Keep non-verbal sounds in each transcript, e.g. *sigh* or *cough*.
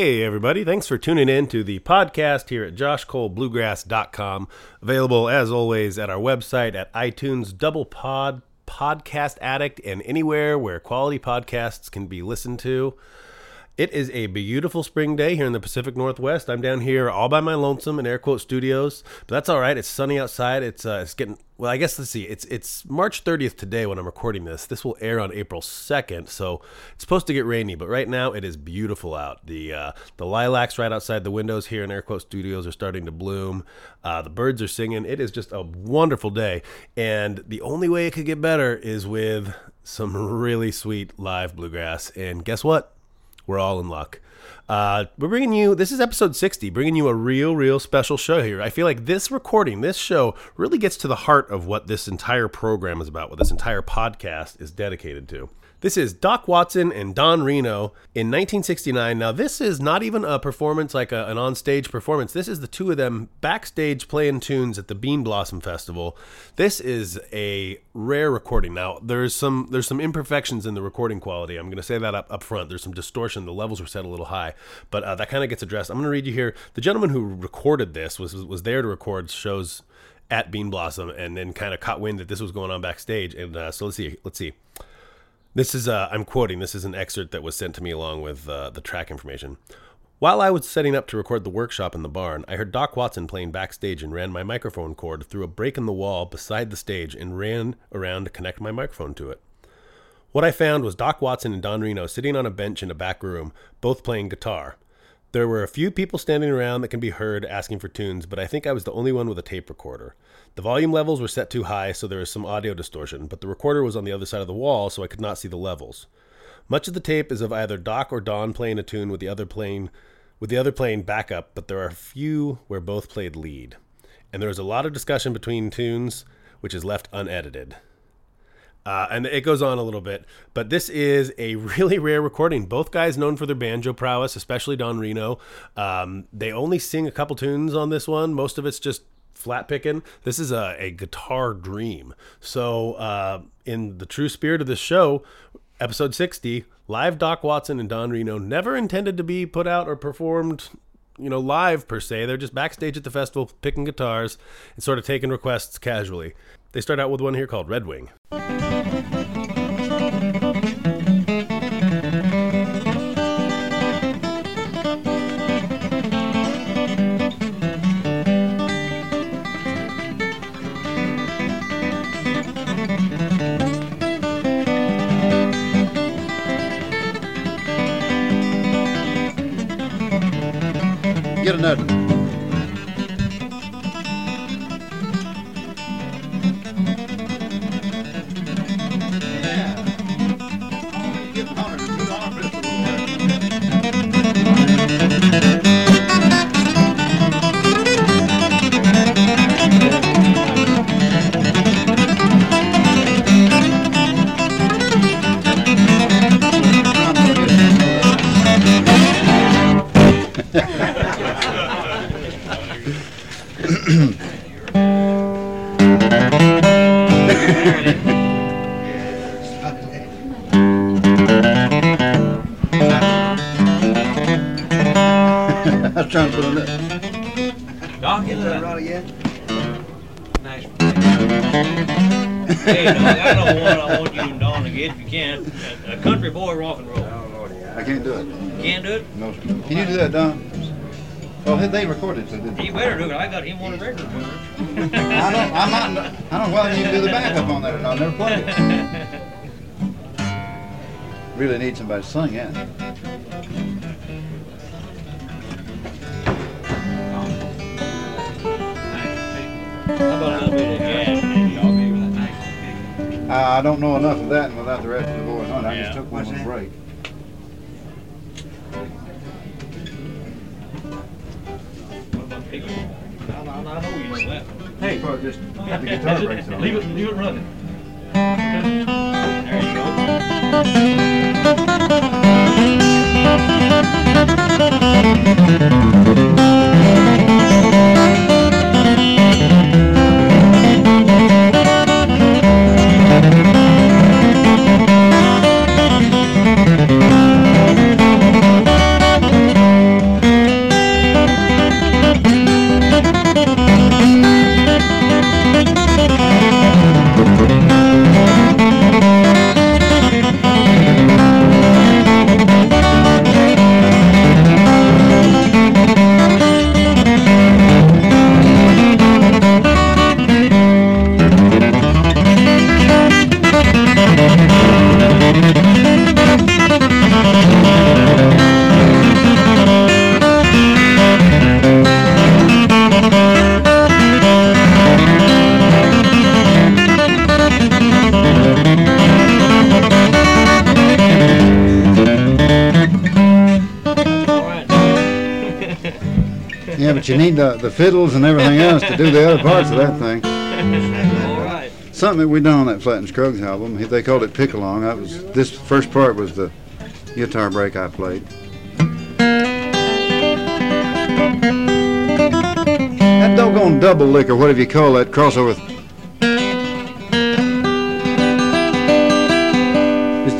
Hey, everybody. Thanks for tuning in to the podcast here at joshcolebluegrass.com. Available, as always, at our website at iTunes, Double Pod, Podcast Addict, and anywhere where quality podcasts can be listened to. It is a beautiful spring day here in the Pacific Northwest. I'm down here all by my lonesome in Air Quote Studios, but that's all right. It's sunny outside. It's uh, it's getting well. I guess let's see. It's it's March 30th today when I'm recording this. This will air on April 2nd, so it's supposed to get rainy. But right now it is beautiful out. The uh, the lilacs right outside the windows here in Air Quote Studios are starting to bloom. Uh, the birds are singing. It is just a wonderful day, and the only way it could get better is with some really sweet live bluegrass. And guess what? We're all in luck. Uh, we're bringing you, this is episode 60, bringing you a real, real special show here. I feel like this recording, this show, really gets to the heart of what this entire program is about, what this entire podcast is dedicated to. This is Doc Watson and Don Reno in 1969. Now, this is not even a performance like a, an on-stage performance. This is the two of them backstage playing tunes at the Bean Blossom Festival. This is a rare recording. Now, there's some there's some imperfections in the recording quality. I'm going to say that up, up front. There's some distortion. The levels were set a little high, but uh, that kind of gets addressed. I'm going to read you here. The gentleman who recorded this was was there to record shows at Bean Blossom, and then kind of caught wind that this was going on backstage. And uh, so let's see. Let's see. This is, uh, I'm quoting, this is an excerpt that was sent to me along with uh, the track information. While I was setting up to record the workshop in the barn, I heard Doc Watson playing backstage and ran my microphone cord through a break in the wall beside the stage and ran around to connect my microphone to it. What I found was Doc Watson and Don Reno sitting on a bench in a back room, both playing guitar. There were a few people standing around that can be heard asking for tunes, but I think I was the only one with a tape recorder. The volume levels were set too high, so there was some audio distortion, but the recorder was on the other side of the wall, so I could not see the levels. Much of the tape is of either Doc or Don playing a tune with the other playing with the other playing backup, but there are a few where both played lead. And there was a lot of discussion between tunes, which is left unedited. Uh, and it goes on a little bit, but this is a *laughs* really rare recording. Both guys known for their banjo prowess, especially Don Reno. Um, they only sing a couple tunes on this one. Most of it's just flat picking. This is a, a guitar dream. So, uh, in the true spirit of this show, episode 60, live Doc Watson and Don Reno never intended to be put out or performed you know, live per se. They're just backstage at the festival picking guitars and sort of taking requests casually. They start out with one here called Red Wing. Get Oh, they recorded it, so did You better do it. I got him on the record. I don't, I might, not- I don't know whether you can do the backup on that or not. Never played it. Really need somebody to sing in. How about a little bit of jazz? Uh, I don't know enough of that and without the rest of the boys on. I Yeah. just took one little break. Hey, probably just *laughs* the guitar breaks it. Leave it, leave it running. There you go. *laughs* need the, the fiddles and everything else to do the other parts of that thing. Something that we done on that Flatt and Scruggs album. They called it pick along. That was this first part was the guitar break I played. That doggone double lick or whatever you call that crossover.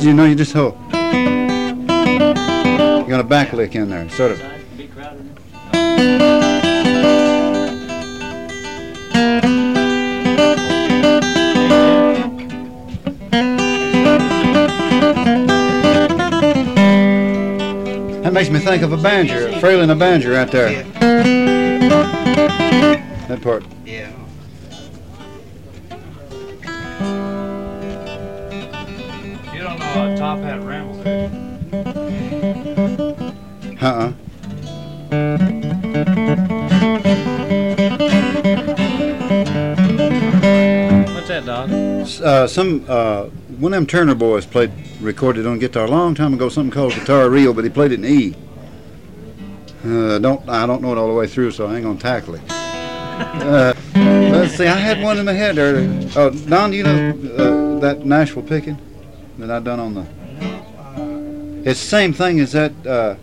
You know, you just hold. You got a back lick in there, sort of. Makes me think of a banjo, frailing a banjo right there. That part. Yeah. You don't know how Top Hat rambles there. Uh-uh. What's that, dog? Uh, some uh, one of them Turner boys played recorded on guitar a long time ago. Something called Guitar Reel, but he played it in E. Uh, don't I don't know it all the way through, so I ain't gonna tackle it. Uh, let's see. I had one in my head there. Oh, Don, do you know uh, that Nashville picking that I done on the? It's the same thing as that uh,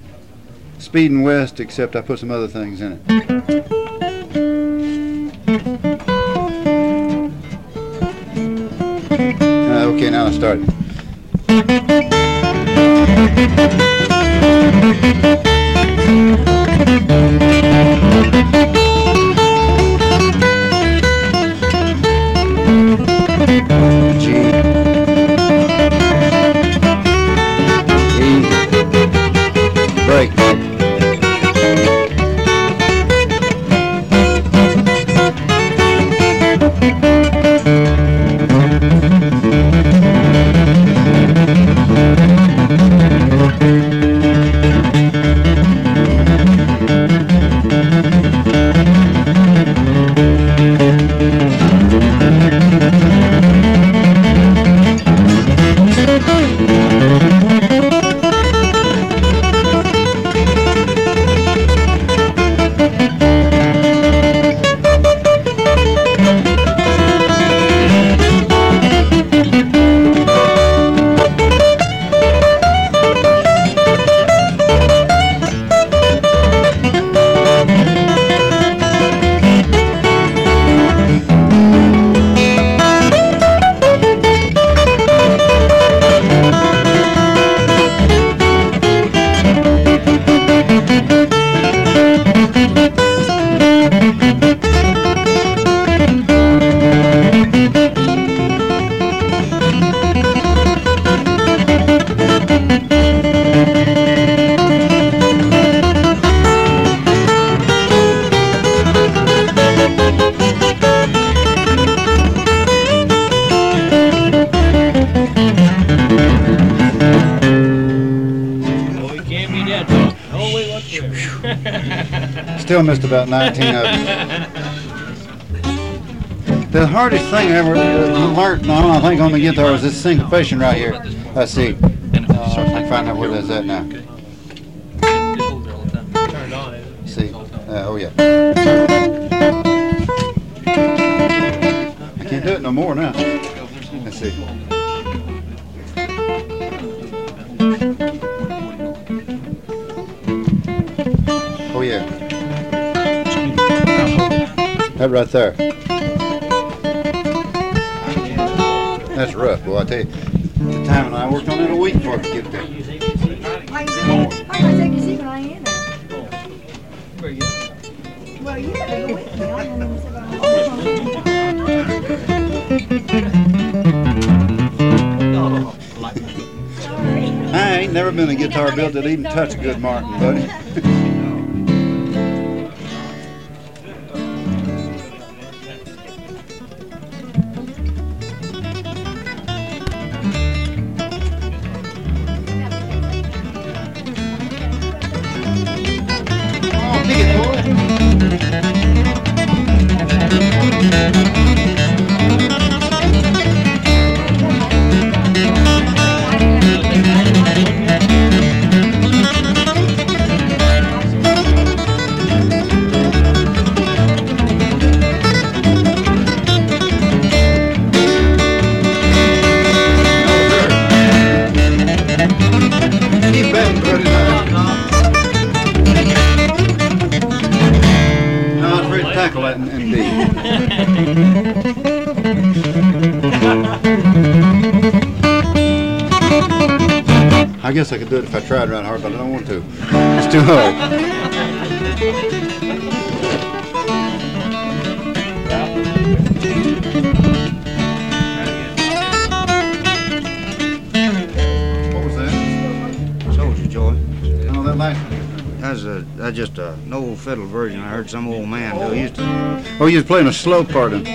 Speedin' West, except I put some other things in it. Okay, now I started. Missed about 19 of them. The hardest thing I ever uh, learned, now I think on the guitar was this syncopation right here. Let's see. Uh, I can find out where that's at now. On. See. Uh, oh yeah. I can't do it no more now. Let's see. Oh yeah. That right there. That's rough, boy. I tell you, the time and I worked on it a week before I could get there. I can take you see when I am good. Well, you go with me. I don't know what's about- Sorry. I ain't never been a guitar built that even touched a good Martin, buddy. *laughs* guess I could do it if I tried right hard, but I don't want to. It's too hard. What was that? Soldier Joy. Oh, that last one. That's a that's just a, an old fiddle version I heard some old man do. He used to Oh, you was playing a slow part in.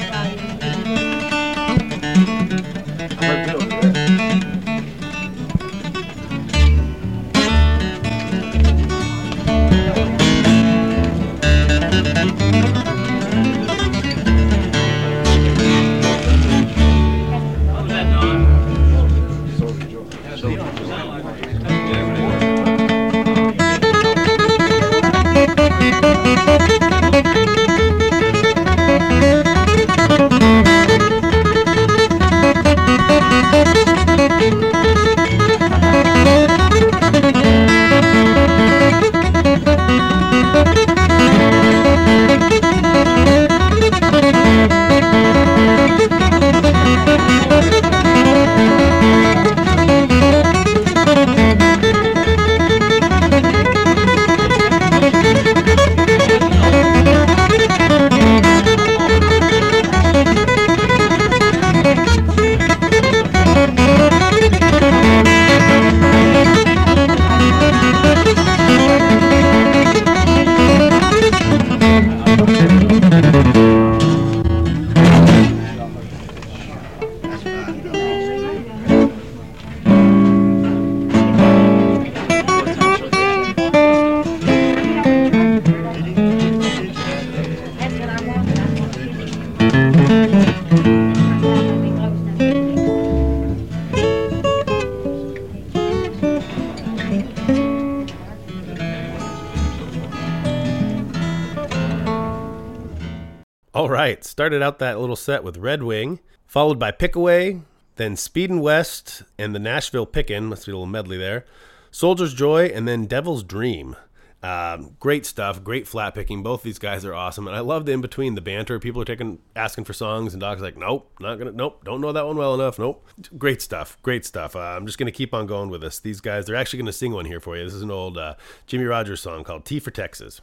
Started out that little set with Red Wing, followed by Pickaway, then Speedin' West and the Nashville Pickin'. Must be a little medley there. Soldier's Joy, and then Devil's Dream. Um, great stuff, great flat picking. Both these guys are awesome, and I love the in between the banter. People are taking asking for songs, and Doc's like, "Nope, not gonna. Nope, don't know that one well enough. Nope." Great stuff, great stuff. Uh, I'm just gonna keep on going with this. These guys, they're actually gonna sing one here for you. This is an old uh, Jimmie Rodgers song called "T for Texas."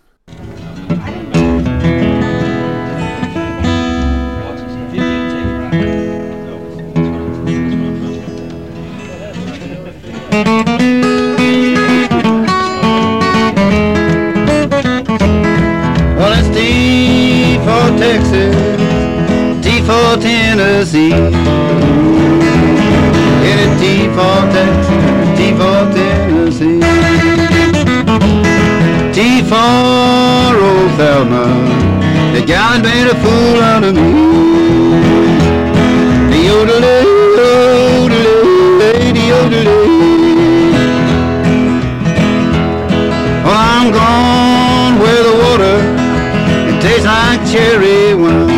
Well, it's T for Texas, T for Tennessee. Yeah, it's T for Texas, T for Tennessee. T for old Thelma, the gal that made a fool out of me. Yodelay, yodelay, the yodelay. Cherry wine.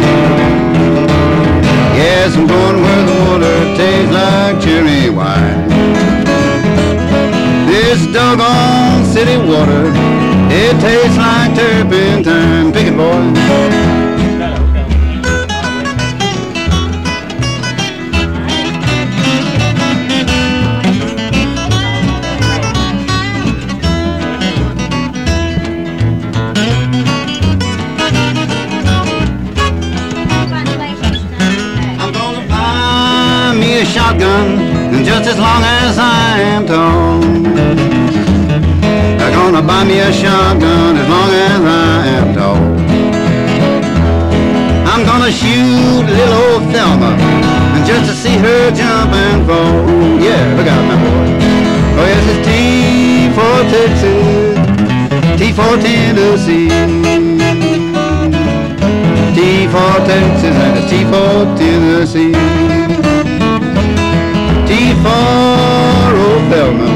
Yes, I'm going where the water tastes like cherry wine. This doggone city water, it tastes like turpentine. Pick it, boy. Me a shotgun just as long as I am tall. I'm gonna buy me a shotgun as long as I am tall. I'm gonna shoot little old Thelma and just to see her jump and fall. Yeah, look out, my boy. Oh yes, it's T for Texas, T for Tennessee. T for Texas and a T for Tennessee. T for old Thelma,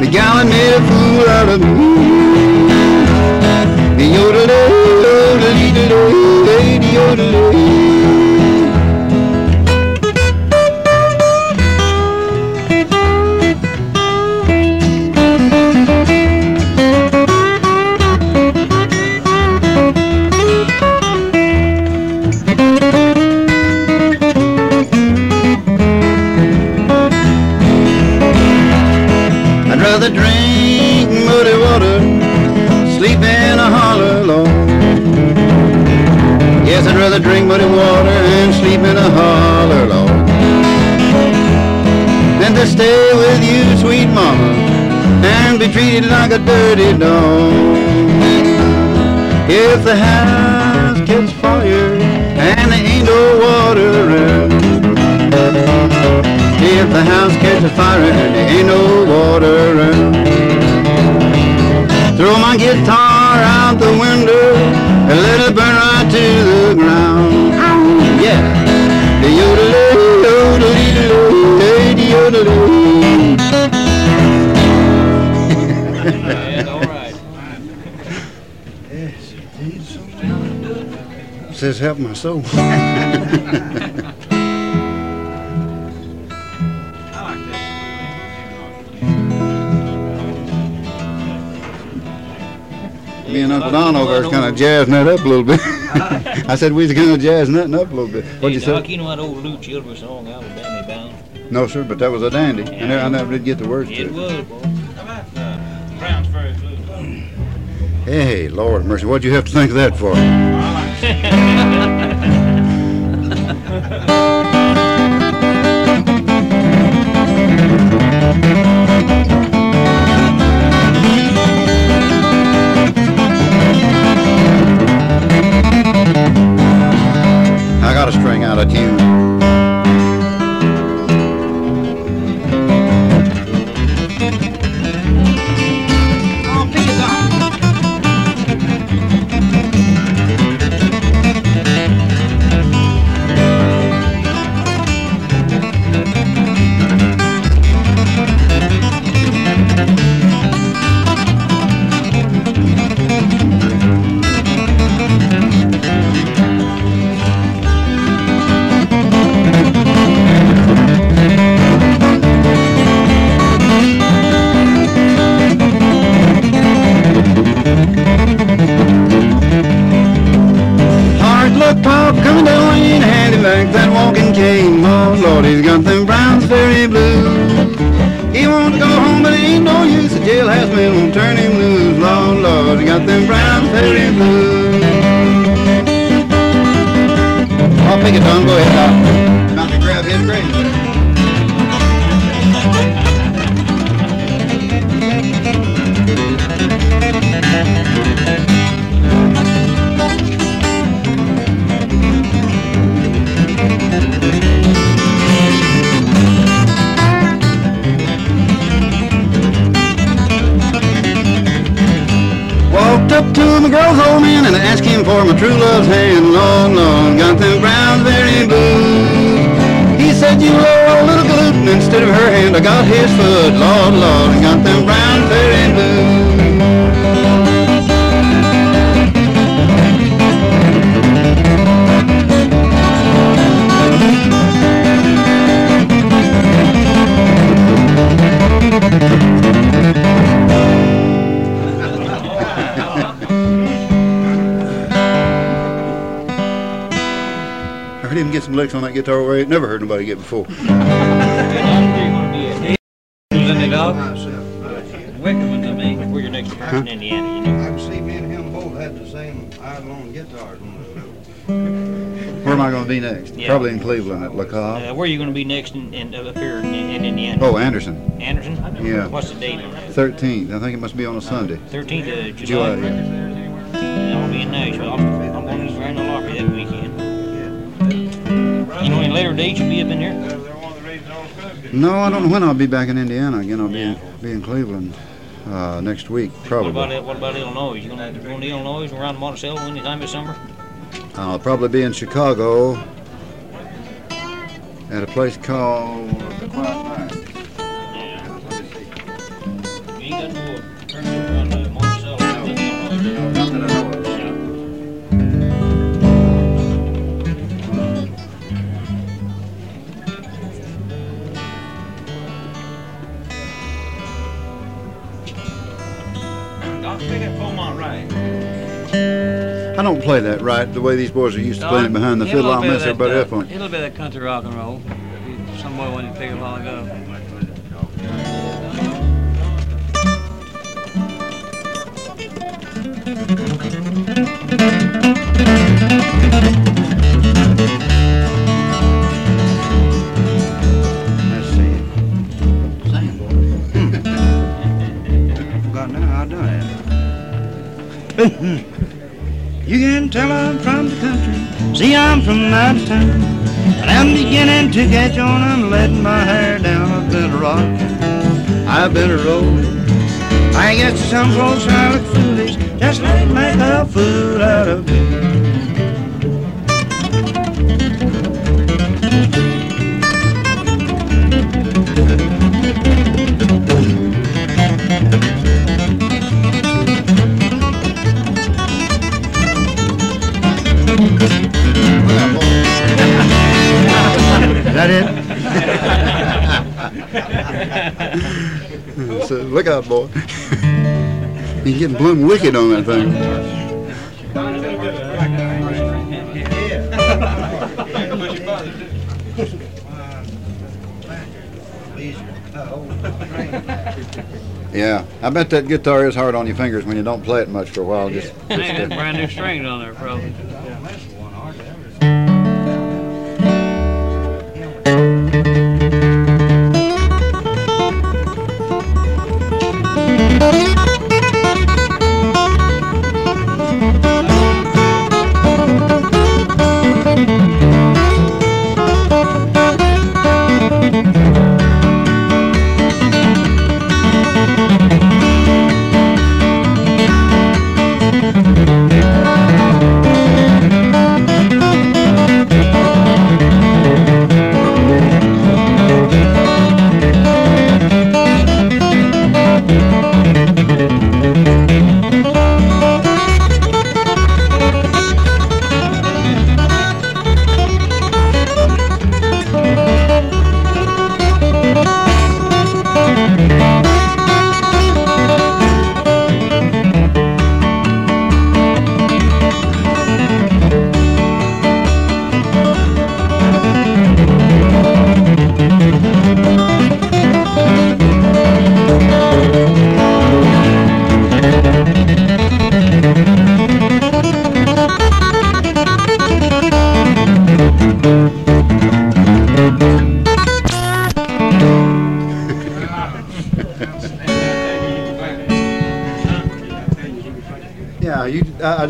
the gal made a fool out of me. The yodelay, yodelay, yodelay, yodelay. Than to stay with you, sweet mama, and be treated like a dirty dog. If the house catch fire and there ain't no water around. If the house catches fire and there ain't no water around. Throw my guitar out the window and let it burn right to the ground. Yeah. Says help my soul. *laughs* Me and Uncle Don over there kind of jazzing that up a little bit. *laughs* I said we was kind of jazzing that up a little bit. What'd you say? you know that old Lou Childress song, Alabama Bound? No, sir, but that was a dandy. I never, I never did get the words to It it. was, boy. How about uh, Brown's Blues? Hey, Lord mercy, what'd you have to think of that for? I got a string out of tune. Them Browns Ferry blues. I'll pick it, Don. Go ahead, Doc. About to grab his grave. To my girl's old man and ask him for my true love's hand. Lord, Lord, got them Browns Ferry blue. He said, you owe a little gluten instead of her hand. I got his foot, Lord, Lord, got them Browns Ferry blue. Heard him get some licks on that guitar where I ain't never heard nobody get before. Where gonna be at? Isn't it, Doc? Wickerman's, I mean, where your next person in Indiana, you know. I can see me and him both had the same iron guitars Where am I going to be next? Yeah. Probably in Cleveland at La Cave. Uh, where are you gonna be next in, in, up here in, in Indiana? Oh, Anderson, Anderson? Yeah. What's the date on that? 13th. I think it must be on a Sunday. 13th of July. July. I'll be in Nashville. I'm, I'm going to Grand Ole Opry that weekend. You know any later dates you'll be up in here? They're one of the reasons I was cooking. No, I don't know when I'll be back in Indiana again. I'll be, Yeah. be in Cleveland uh, next week, What probably. about what about Illinois? You gonna go to Illinois around Monticello anytime this summer? I'll probably be in Chicago at a place called the Quiet Knight. You don't play that right the way these boys are used to playing it behind the fiddle. I'll mess everybody uh, up on it. A little bit of country rock and roll. Some boy wanted to take a while ago. Mm-hmm. *laughs* *laughs* You can tell I'm from the country. See, I'm from out of town. And I'm beginning to catch on. I'm letting my hair down. I've been a rockin'. I've been a rollin'. I guess some folks look foolish. Just it make a fool out of me. He's getting plumb wicked on that thing. Yeah, I bet that guitar is hard on your fingers when you don't play it much for a while. Just, got brand new strings on there, probably.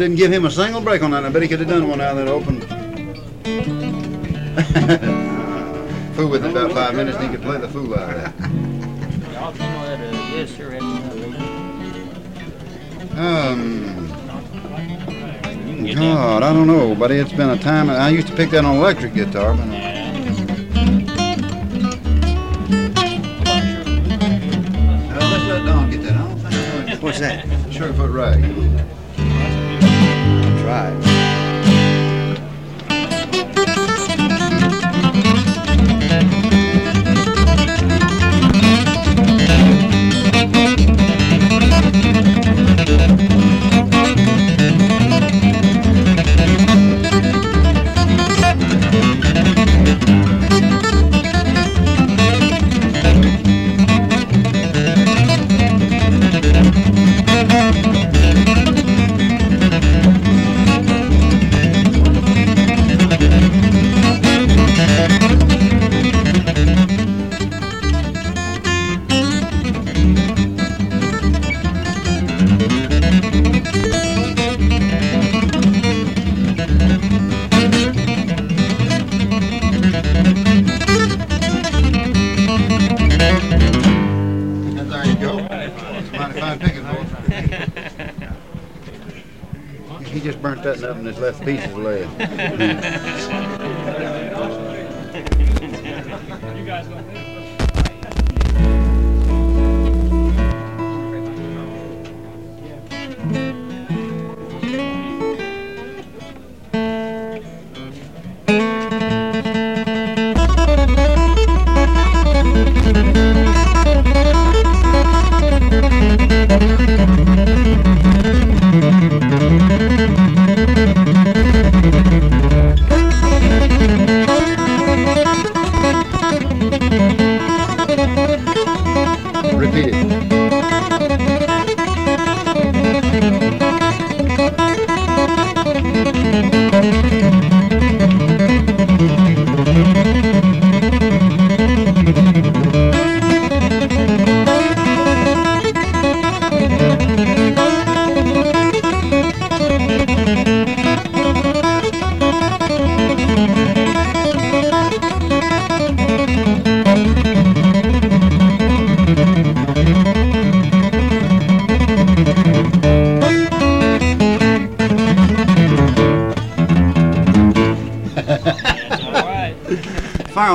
Didn't give him a single break on that. I bet he could have done one out of that open. *laughs* fool with it about five minutes, and he could play the fool out of that. Y'all, you know that, yes, sir, had to Um. God, I don't know, buddy. It's been a time. I used to pick that on electric guitar, but. let's let Don get that. I don't think I know What's that? Sugarfoot rag. Try burnt that up and his left piece is *laughs*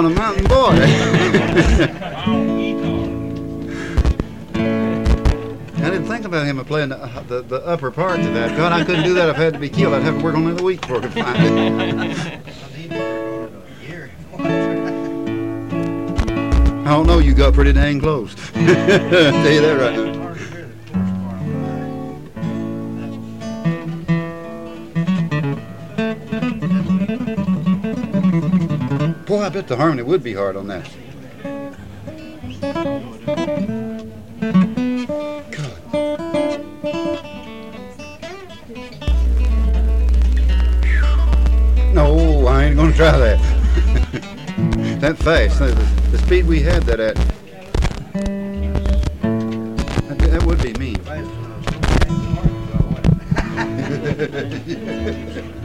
on a mountain boy. I didn't think about him playing the, uh, the, the upper part of that. God, I couldn't do that if I had to be killed. I'd have to work on it a week before I could find it. I don't know, you got pretty dang close. *laughs* Tell you that right now. The harmony would be hard on that. God. No, I ain't gonna try that. *laughs* that fast, the, the speed we had that at. That, that would be mean. *laughs*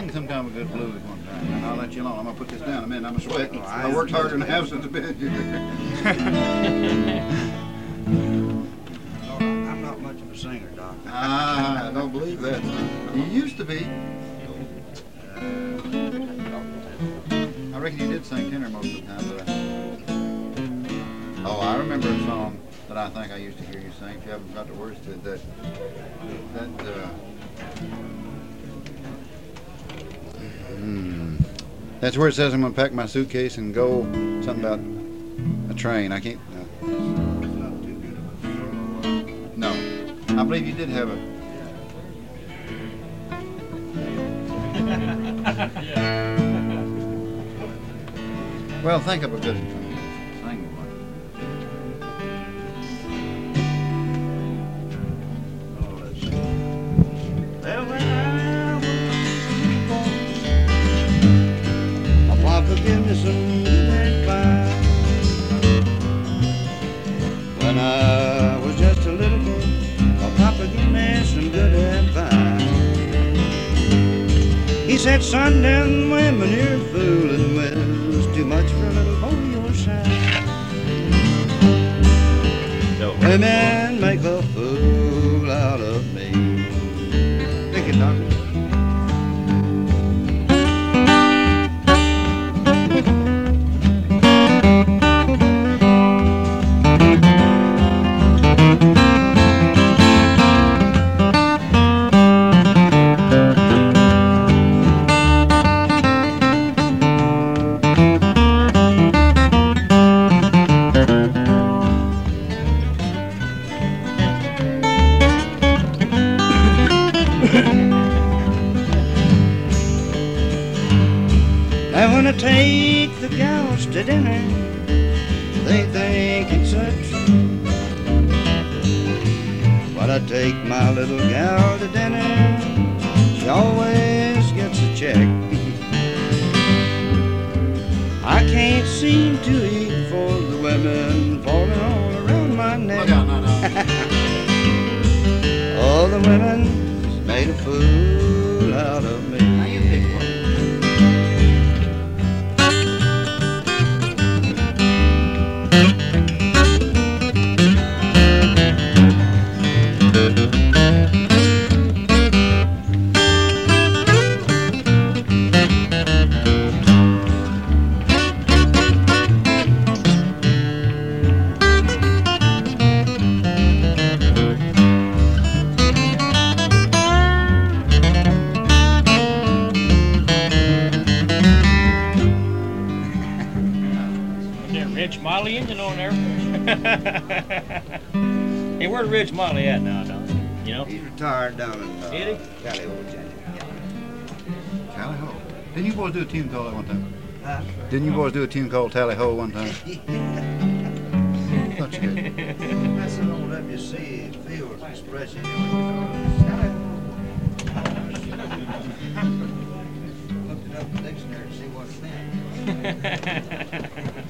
sang some kind of a good blues one time, and I'll let you alone. I'm gonna put this down a minute. I'm a sweating. I worked harder than I have since I've been here. I'm not much of a singer, Doc. Ah, I don't believe that. You used to be. I reckon you did sing tenor most of the time, but I... Oh, I remember a song that I think I used to hear you sing. If you haven't got the words to it, that that. Uh, hmm. That's where it says I'm gonna pack my suitcase and go. Something about a train. I can't. Uh, no, I believe you did have a. *laughs* Well, think of a good Them women you're take the gals to dinner, they think it's a treat. When I take my little gal to dinner, she always gets a check. I can't seem to eat for the women falling all around my neck. Oh, Look out, no, no. *laughs* All the women made a fool Molly engine on there. *laughs* hey, where's Red Smiley at now, Don? You know? He's retired down in uh, Did he? Cali, Virginia. Tally ho. Didn't you boys do a team call that one time? Huh? Didn't you boys do a team called Tally Ho one time? Thought you did. That's an old WC Fields expression. Looked it up in the dictionary to see what it *laughs*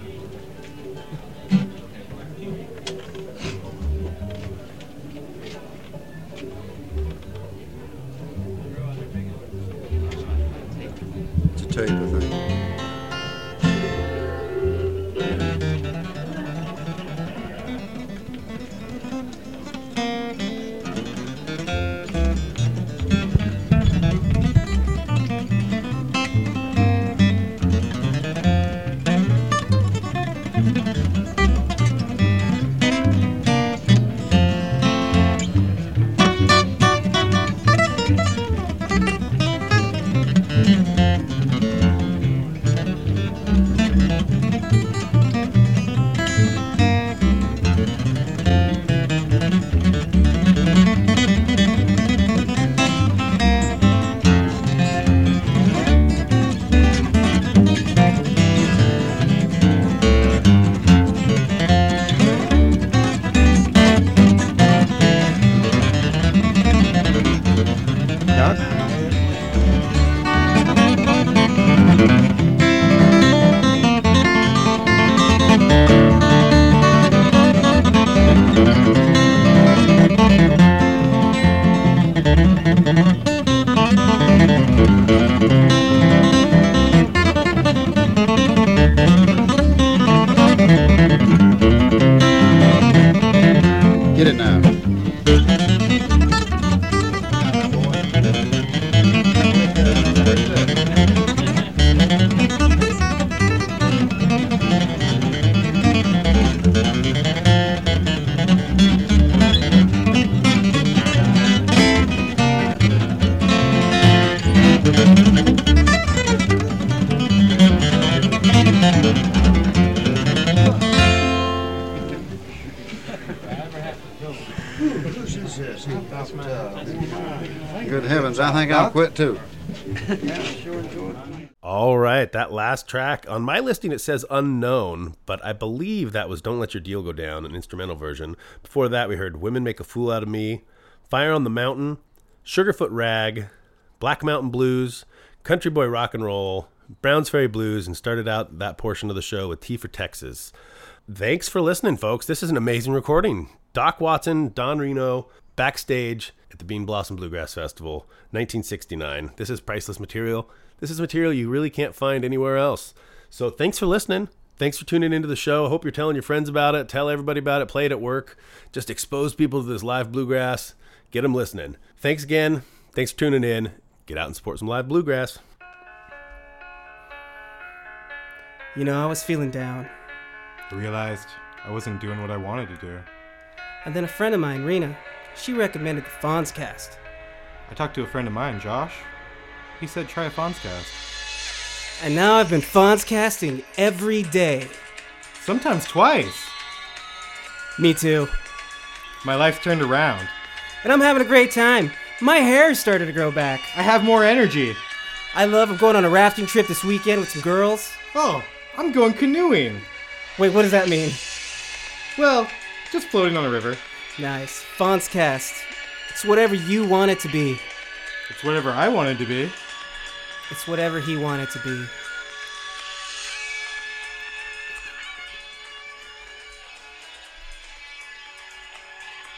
think I'll quit too. All right, that last track on my listing it says unknown, but I believe that was "Don't Let Your Deal Go Down," an instrumental version. Before that, we heard "Women Make a Fool Out of Me," "Fire on the Mountain," "Sugarfoot Rag," "Black Mountain Blues," "Country Boy Rock and Roll," "Browns Ferry Blues," and started out that portion of the show with "T for Texas." Thanks for listening, folks. This is an amazing recording. Doc Watson, Don Reno, backstage at the Bean Blossom Bluegrass Festival, 1969. This is priceless material. This is material you really can't find anywhere else. So thanks for listening. Thanks for tuning into the show. I hope you're telling your friends about it. Tell everybody about it. Play it at work. Just expose people to this live bluegrass. Get them listening. Thanks again. Thanks for tuning in. Get out and support some live bluegrass. You know, I was feeling down. I realized I wasn't doing what I wanted to do. And then a friend of mine, Rena, she recommended the Fonzcast. I talked to a friend of mine, Josh. He said try a Fonzcast. And now I've been Fonzcasting every day. Sometimes twice. Me too. My life turned around. And I'm having a great time. My hair started to grow back. I have more energy. I love I'm going on a rafting trip this weekend with some girls. Oh, I'm going canoeing. Wait, what does that mean? Well, just floating on a river. Nice. Fonzcast. It's whatever you want it to be. It's whatever I wanted to be. It's whatever he wanted to be.